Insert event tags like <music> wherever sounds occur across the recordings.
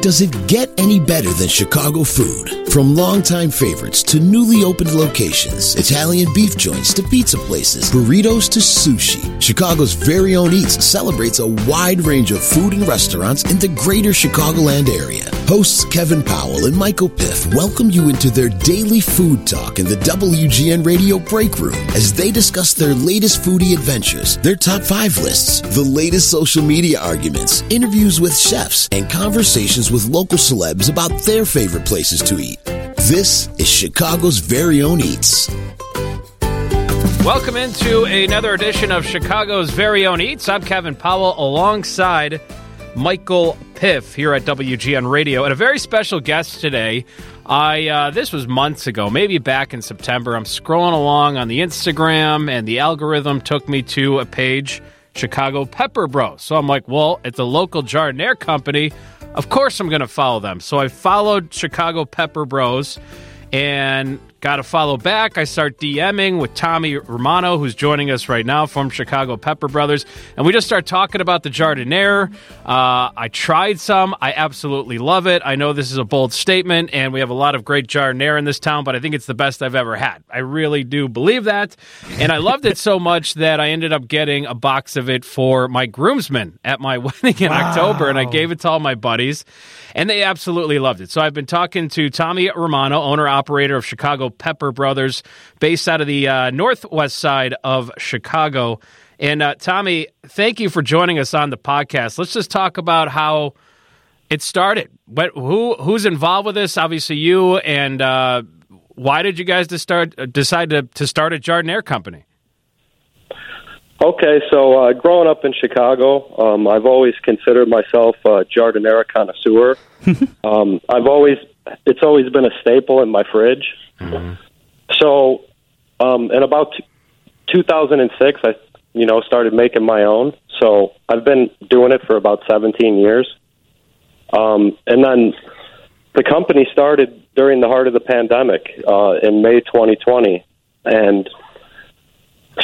Does it get any better than Chicago food? From longtime favorites to newly opened locations, Italian beef joints to pizza places, burritos to sushi, Chicago's very own Eats celebrates a wide range of food and restaurants in the greater Chicagoland area. Hosts Kevin Powell and Michael Piff welcome you into their daily food talk in the WGN Radio Break Room as they discuss their latest foodie adventures, their top five lists, the latest social media arguments, interviews with chefs, and conversations with local celebs about their favorite places to eat. This is Chicago's very own Eats. Welcome into another edition of Chicago's very own Eats. I'm Kevin Powell alongside Michael Piff here at WGN Radio, and a very special guest today. I uh, this was months ago, maybe back in September. I'm scrolling along on the Instagram, and the algorithm took me to a page, Chicago Pepper Bros. So I'm like, well, it's a local giardiniera company. Of course, I'm going to follow them. So I followed Chicago Pepper Bros. And got to follow back. I start DMing with Tommy Romano, who's joining us right now from Chicago Pepper Brothers, and we just start talking about the Giardiniera. Uh, I tried some. I absolutely love it. I know this is a bold statement, and we have a lot of great Giardiniera in this town, but I think it's the best I've ever had. I really do believe that, and I loved it so much that I ended up getting a box of it for my groomsmen at my <laughs> wedding in wow. October, and I gave it to all my buddies and they absolutely loved it. So I've been talking to Tommy Romano, owner operator of Chicago Pepper Brothers, based out of the uh, northwest side of Chicago. And uh, Tommy, thank you for joining us on the podcast. Let's just talk about how it started. What, who who's involved with this? Obviously, you. And uh, why did you guys to start decide to, to start a Giardiniera company? Okay, so uh, growing up in Chicago, um, I've always considered myself a giardiniera connoisseur. <laughs> um, I've always, it's always been a staple in my fridge. So, um, in about t- 2006, I, you know, started making my own. So I've been doing it for about 17 years. Um, and then the company started during the heart of the pandemic uh, in May 2020, and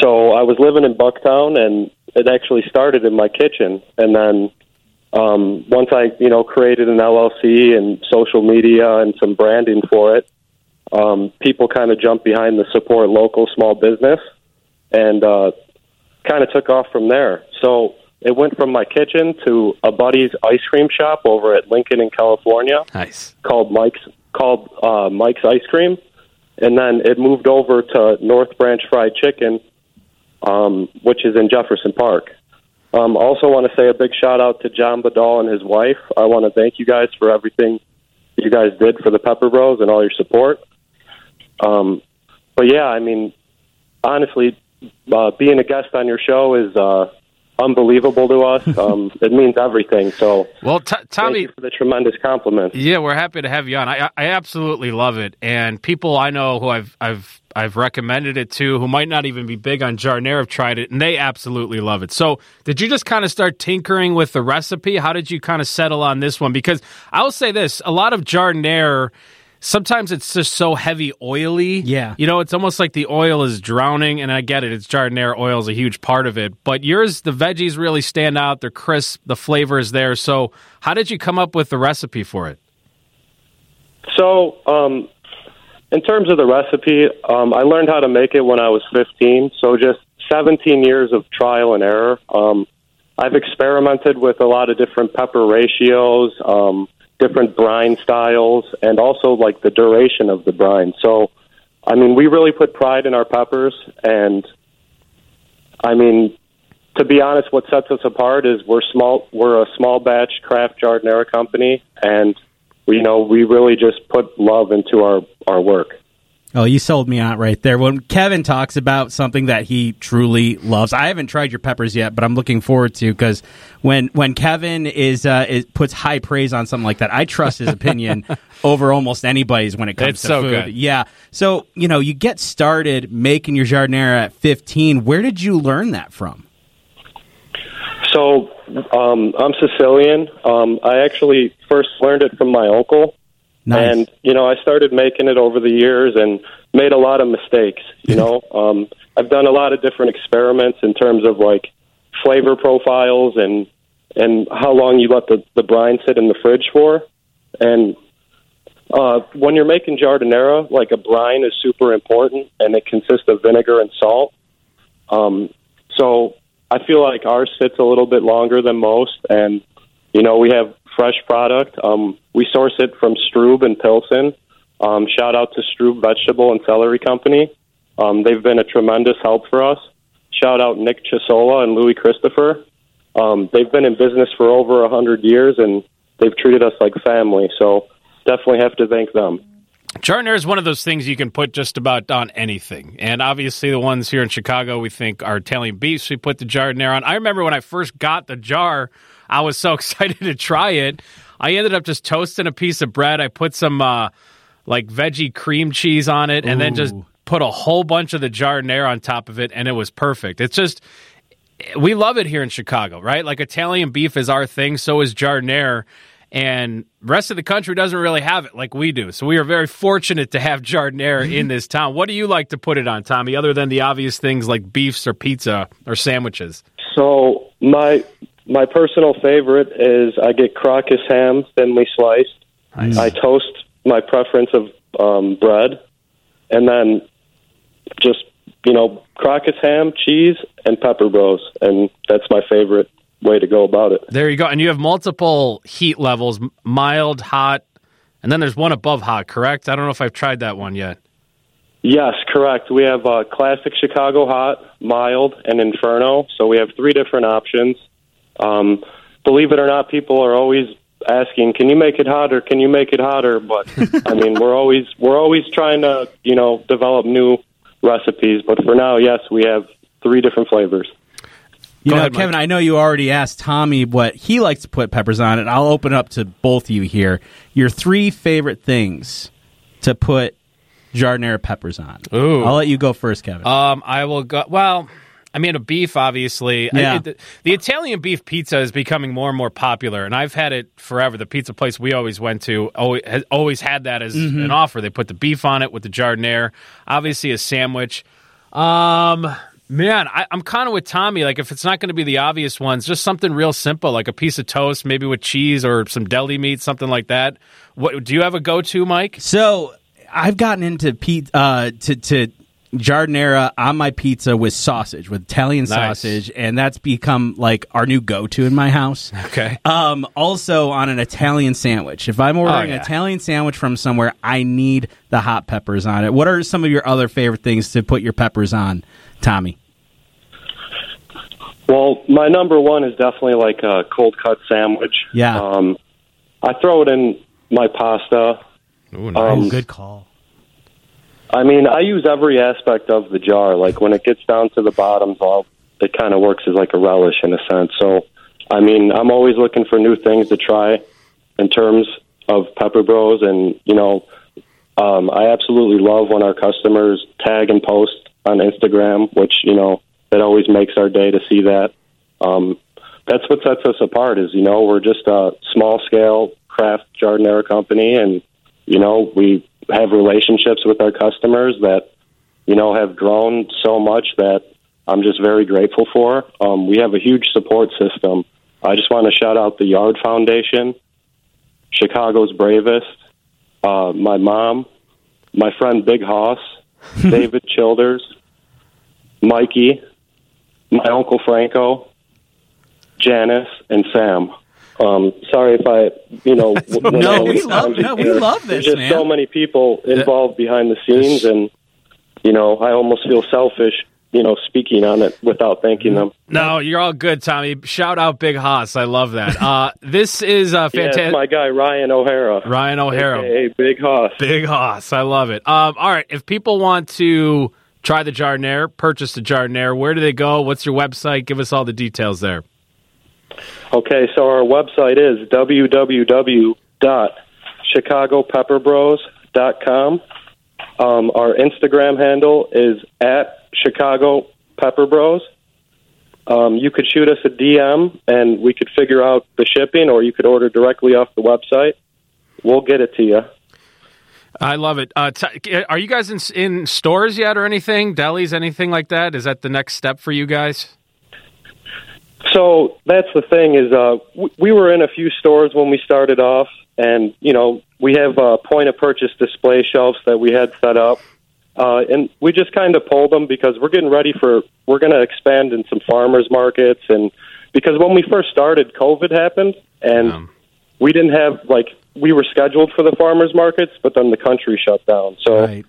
so I was living in Bucktown, and it actually started in my kitchen, and then um, once I, you know, created an LLC and social media and some branding for it, um, people kind of jumped behind the support local small business, and uh, kind of took off from there. So it went from my kitchen to a buddy's ice cream shop over at Lincoln in California. Nice. Called Mike's called uh, Mike's Ice Cream, and then it moved over to North Branch Fried Chicken, um, which is in Jefferson Park. Um, also, want to say a big shout out to John Badal and his wife. I want to thank you guys for everything you guys did for the Pepper Bros and all your support. Um, but yeah, I mean, honestly, uh, being a guest on your show is uh, unbelievable to us. <laughs> Um, it means everything. So, well, t- Tommy, for the tremendous compliment. Yeah, we're happy to have you on. I, I absolutely love it, and people I know who I've I've I've recommended it to who might not even be big on giardiniera have tried it, and they absolutely love it. So, did you just kind of start tinkering with the recipe? How did you kind of settle on this one? Because I will say this: a lot of giardiniera sometimes it's just so heavy oily. Yeah. You know, it's almost like the oil is drowning, and I get it. It's giardiniera oil is a huge part of it. But yours, the veggies really stand out. They're crisp. The flavor is there. So, how did you come up with the recipe for it? So, um, in terms of the recipe, um, I learned how to make it when I was 15. So, just 17 years of trial and error. Um, I've experimented with a lot of different pepper ratios. Um, different brine styles, and also like the duration of the brine. So, I mean, we really put pride in our peppers, and I mean, to be honest, what sets us apart is we're small. We're a small batch craft giardiniera company, and you know we really just put love into our our work. Oh, you sold me out right there. When Kevin talks about something that he truly loves, I haven't tried your peppers yet, but I'm looking forward to because when when Kevin is, uh, is puts high praise on something like that, I trust his opinion <laughs> over almost anybody's when it comes It's to so food. good. Yeah. So you know, you get started making your giardiniera at 15. Where did you learn that from? So um, I'm Sicilian. Um, I actually first learned it from my uncle. Nice. And you know, I started making it over the years and made a lot of mistakes. You know, <laughs> um, I've done a lot of different experiments in terms of like flavor profiles and and how long you let the the brine sit in the fridge for. And uh, when you're making giardiniera, like a brine is super important, and it consists of vinegar and salt. Um, so I feel like ours sits a little bit longer than most, and you know we have fresh product. Um, we source it from Strube and Pilsen. Um, shout out to Strube Vegetable and Celery Company. Um, they've been a tremendous help for us. Shout out Nick Chisola and Louis Christopher. Um, they've been in business for over a hundred years, and they've treated us like family. So definitely have to thank them. Giardiniera is one of those things you can put just about on anything. And obviously, the ones here in Chicago we think are Italian beefs. We put the giardiniera on. I remember when I first got the jar, I was so <laughs> excited to try it. I ended up just toasting a piece of bread. I put some uh, like veggie cream cheese on it, and then just put a whole bunch of the giardiniera on top of it, and it was perfect. It's just we love it here in Chicago, right? Like Italian beef is our thing, so is giardiniera, and rest of the country doesn't really have it like we do. So we are very fortunate to have giardiniera <laughs> in this town. What do you like to put it on, Tommy, other than the obvious things like beefs or pizza or sandwiches? So my my personal favorite is I get Krakus ham thinly sliced. I toast my preference of um, bread, and then just you know Krakus ham, cheese, and pepper bros, and that's my favorite way to go about it. There you go. And you have multiple heat levels, mild, hot, and then there's one above hot, correct? I don't know if I've tried that one yet. Yes, correct. We have uh, classic Chicago hot, mild, and inferno. So we have three different options. Um, believe it or not, people are always asking, "Can you make it hotter? Can you make it hotter?" But <laughs> I mean, we're always we're always trying to you know develop new recipes. But for now, yes, we have three different flavors. You Go know, ahead, Mike. Kevin, I know you already asked Tommy what he likes to put peppers on and I'll open up to both of you here. Your three favorite things to put giardiniera peppers on. Ooh. I'll let you go first, Kevin. Um, I will go. Well, I mean, a beef, obviously. Yeah. it- the Italian beef pizza is becoming more and more popular, and I've had it forever. The pizza place we always went to always, has always had that as Mm-hmm. an offer. They put the beef on it with the giardiniera, obviously a sandwich. Um, man, I, I'm kind of with Tommy. Like, if it's not going to be the obvious ones, just something real simple, like a piece of toast, maybe with cheese or some deli meat, something like that. What do you have a go-to, Mike? So I've gotten into pe- uh, to to giardiniera on my pizza with sausage, with Italian Nice. sausage, and that's become like our new go to in my house. Okay. Um, also on an Italian sandwich. If I'm ordering Oh, yeah. an Italian sandwich from somewhere, I need the hot peppers on it. What are some of your other favorite things to put your peppers on, Tommy? Well, my number one is definitely like a cold cut sandwich. Yeah. Um, I throw it in my pasta. Ooh, nice. Um, Oh, good call. I mean, I use every aspect of the jar. Like when it gets down to the bottoms, all it kind of works as like a relish in a sense. So, I mean, I'm always looking for new things to try in terms of Pepper Bros, and you know, um, I absolutely love when our customers tag and post on Instagram, which you know that always makes our day to see that. Um, that's what sets us apart. Is you know we're just a small scale craft giardiniera company, and you know we have relationships with our customers that you know have grown so much that I'm just very grateful for. Um, we have a huge support system. I just want to shout out the Yard Foundation, Chicago's Bravest, uh, my mom, my friend Big Hoss, <laughs> David Childers, Mikey, my uncle Franco, Janice, and Sam. Um, sorry if I, you know, <laughs> No, we love- tangent no, we love this, There's just man. so many people involved behind the scenes, and you know, I almost feel selfish you know, speaking on it without thanking them. No, you're all good, Tommy. Shout out Big Haas. I love that. Uh, this is uh, Yeah, fantastic. it's my guy Ryan O'Hara. Ryan O'Hara. Hey, Big Hoss. Big Haas. I love it. Um, all right. If people want to try the Giardiniera, purchase the Giardiniera, where do they go? What's your website? Give us all the details there. Okay, so our website is www.chicagopepperbros.com. Um, our Instagram handle is at Chicago Pepper Bros. Um, you could shoot us a DM and we could figure out the shipping, or you could order directly off the website. We'll get it to you. I love it. Uh, t- are you guys in, in stores yet or anything? Delis, anything like that? Is that the next step for you guys? So that's the thing is, uh, we were in a few stores when we started off, and you know we have uh, point of purchase display shelves that we had set up, uh, and we just kind of pulled them because we're getting ready for we're going to expand in some farmers markets, and because when we first started, COVID happened, and Um, we didn't have like we were scheduled for the farmers markets, but then the country shut down, so Right.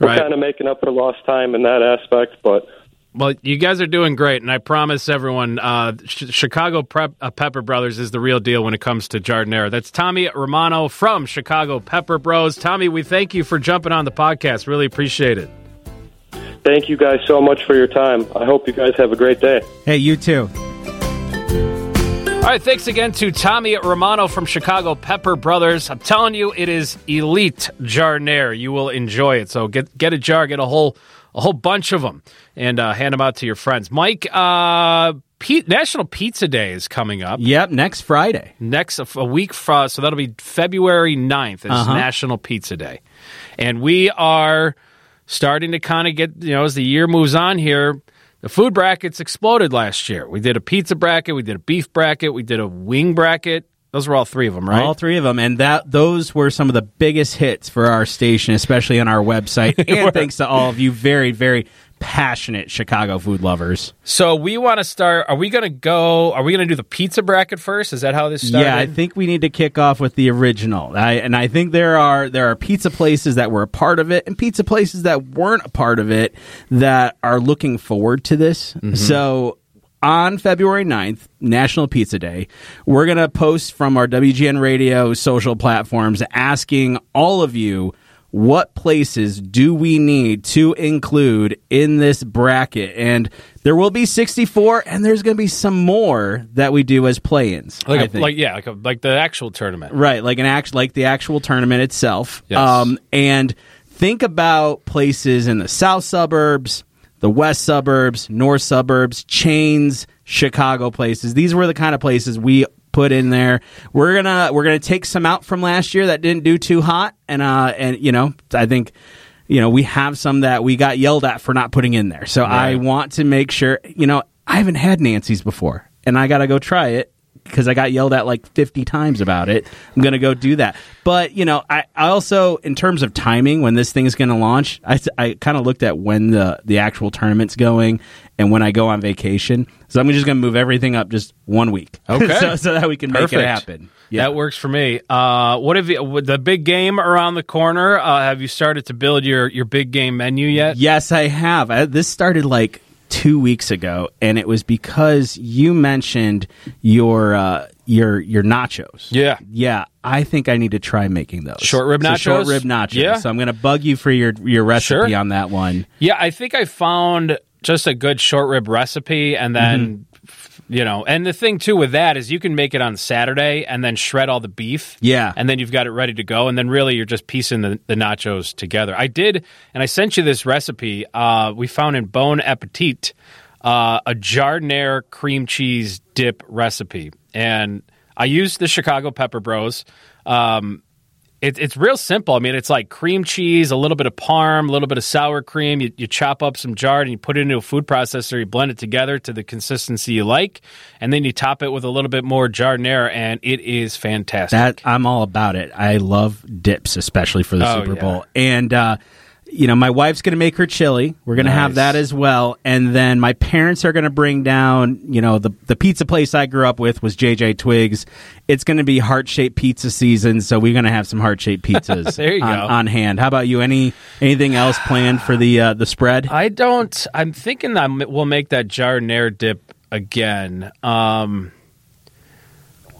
we're Right. kind of making up for lost time in that aspect, but. Well, you guys are doing great, and I promise everyone, uh, Ch- Chicago Prep, uh, Pepper Brothers is the real deal when it comes to Giardiniera. That's Tommy Romano from Chicago Pepper Bros. Tommy, we thank you for jumping on the podcast. Really appreciate it. Thank you guys so much for your time. I hope you guys have a great day. Hey, you too. All right, thanks again to Tommy Romano from Chicago Pepper Brothers. I'm telling you, it is elite Giardiniera. You will enjoy it. So get get a jar, get a whole a whole bunch of them, and uh, hand them out to your friends. Mike, uh, P- National Pizza Day is coming up. Yep, next Friday. next a week from so that'll be February 9th is Uh-huh. National Pizza Day. And we are starting to kind of get, you know, as the year moves on here, the food brackets exploded last year. We did a pizza bracket, we did a beef bracket, we did a wing bracket. Those were all three of them, right? All three of them, and that those were some of the biggest hits for our station, especially on our website. <laughs> and thanks to all of you, very, very passionate Chicago food lovers. so we want to start. Are we going to go? Are we going to do the pizza bracket first? Is that how this started? Yeah, I think we need to kick off with the original. I, and I think there are there are pizza places that were a part of it and pizza places that weren't a part of it that are looking forward to this. Mm-hmm. So on February 9th, National Pizza Day, we're going to post from our WGN radio social platforms asking all of you what places do we need to include in this bracket? And there will be 64, and there's going to be some more that we do as play-ins. Like, a, like yeah, like a, like the actual tournament. Right, like an act, like the actual tournament itself. Yes. Um, and think about places in the south suburbs, the west suburbs, north suburbs, chains, Chicago places. These were the kind of places we put in there. We're gonna we're gonna take some out from last year that didn't do too hot, and uh, and you know I think. You know, we have some that we got yelled at for not putting in there. So I want to make sure, you know, I haven't had Nancy's before and I got to go try it because I got yelled at like 50 times about it. I'm going to go do that. But, you know, I, I also, in terms of timing, when this thing's going to launch, I, I kind of looked at when the, the actual tournament's going and when I go on vacation. So I'm just going to move everything up just one week. <laughs> Okay. so, so that we can make Perfect. it happen. Yeah. That works for me. Uh, what have you? The big game around the corner, uh, have you started to build your your big game menu yet? Yes, I have. I, this started like two weeks ago, and it was because you mentioned your uh, your your nachos. Yeah. yeah. I think I need to try making those Short rib So short rib nachos. Yeah. So I'm going to bug you for your your recipe Sure. on that one. Yeah, I think I found just a good short rib recipe, and then you know, and the thing too with that is you can make it on Saturday and then shred all the beef. Yeah. and then you've got it ready to go, and then really you're just piecing the, the nachos together. I did, and I sent you this recipe. Uh, we found in Bon Appetit uh, a Giardiniera cream cheese dip recipe, and I used the Chicago Pepper Bros. Um, it, it's real simple. I mean, it's like cream cheese, a little bit of parm, a little bit of sour cream. You, you chop up some jarred and you put it into a food processor. You blend it together to the consistency you like, and then you top it with a little bit more giardiniera, and it is fantastic. That I'm all about it. I love dips, especially for the Oh, Super yeah. Bowl. And uh, you know, my wife's going to make her chili. We're going to have that as well. And then my parents are going to bring down, you know, the, the pizza place I grew up with was JJ Twigs. It's going to be heart shaped pizza season. So we're going to have some heart shaped pizzas <laughs> There you on, go. on hand. How about you? Any, anything else planned for the, uh, the spread? I don't. I'm thinking I we'll make that giardiniera dip again. Um,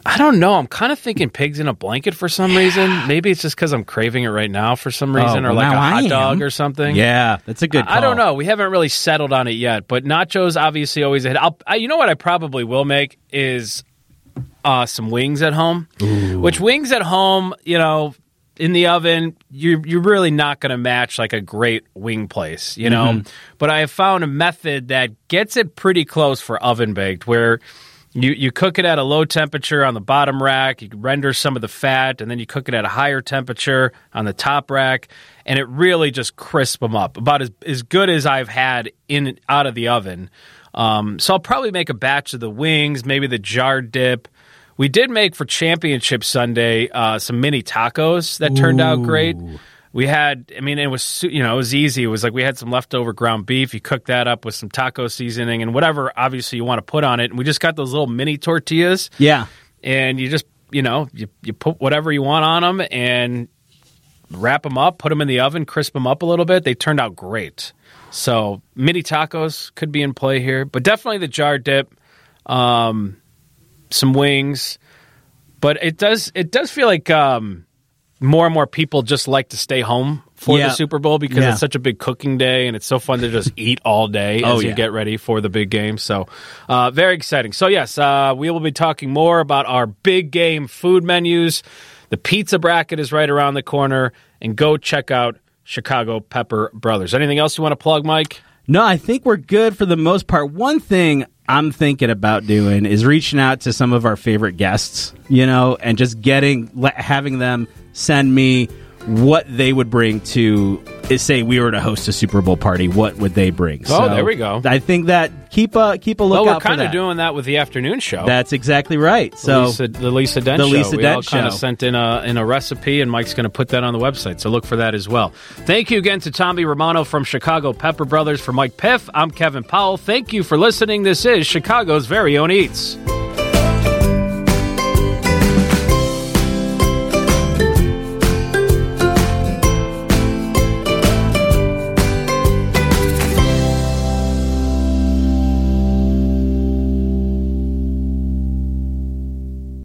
I don't know. I'm kind of thinking pigs in a blanket for some reason. Maybe it's just because I'm craving it right now for some reason, Oh, or well, like a hot dog or something. yeah, that's a good I- I don't know. We haven't really settled on it yet, but nachos obviously always a hit. I'll, I, you know what I probably will make is uh, some wings at home. Which wings at home, you know, in the oven, you're you're really not going to match like a great wing place, you know. But I have found a method that gets it pretty close for oven baked, where you you cook it at a low temperature on the bottom rack, you render some of the fat, and then you cook it at a higher temperature on the top rack, and it really just crisp them up about as as good as I've had in out of the oven. Um, so I'll probably make a batch of the wings, maybe the jar dip. We did make for Championship Sunday uh, some mini tacos that turned out great. We had, I mean, it was you know it was easy. It was like we had some leftover ground beef. You cook that up with some taco seasoning and whatever obviously you want to put on it. And we just got those little mini tortillas, Yeah. and you just you know you you put whatever you want on them and wrap them up, put them in the oven, crisp them up a little bit. They turned out great. So mini tacos could be in play here, but definitely the jar dip, um, some wings. But it does it does feel like um, more and more people just like to stay home for Yeah. the Super Bowl because Yeah. it's such a big cooking day and it's so fun to just eat all day Oh, as you yeah. get ready for the big game. So uh, very exciting. So yes, uh, we will be talking more about our big game food menus. The pizza bracket is right around the corner, and go check out Chicago Pepper Brothers. Anything else you want to plug, Mike? No, I think we're good for the most part. One thing I'm thinking about doing is reaching out to some of our favorite guests, you know, and just getting having them send me what they would bring to is say we were to host a Super Bowl party. What would they bring? Oh, there we go. I think that keep a keep a lookout. Well, we're kind of doing that with the afternoon show. That's exactly right. So Lisa, the Lisa Dent the show. Lisa we all kind of sent in a in a recipe, and Mike's going to put that on the website. So look for that as well. Thank you again to Tommy Romano from Chicago Pepper Brothers. For Mike Piff, I'm Kevin Powell. Thank you for listening. This is Chicago's very own Eats.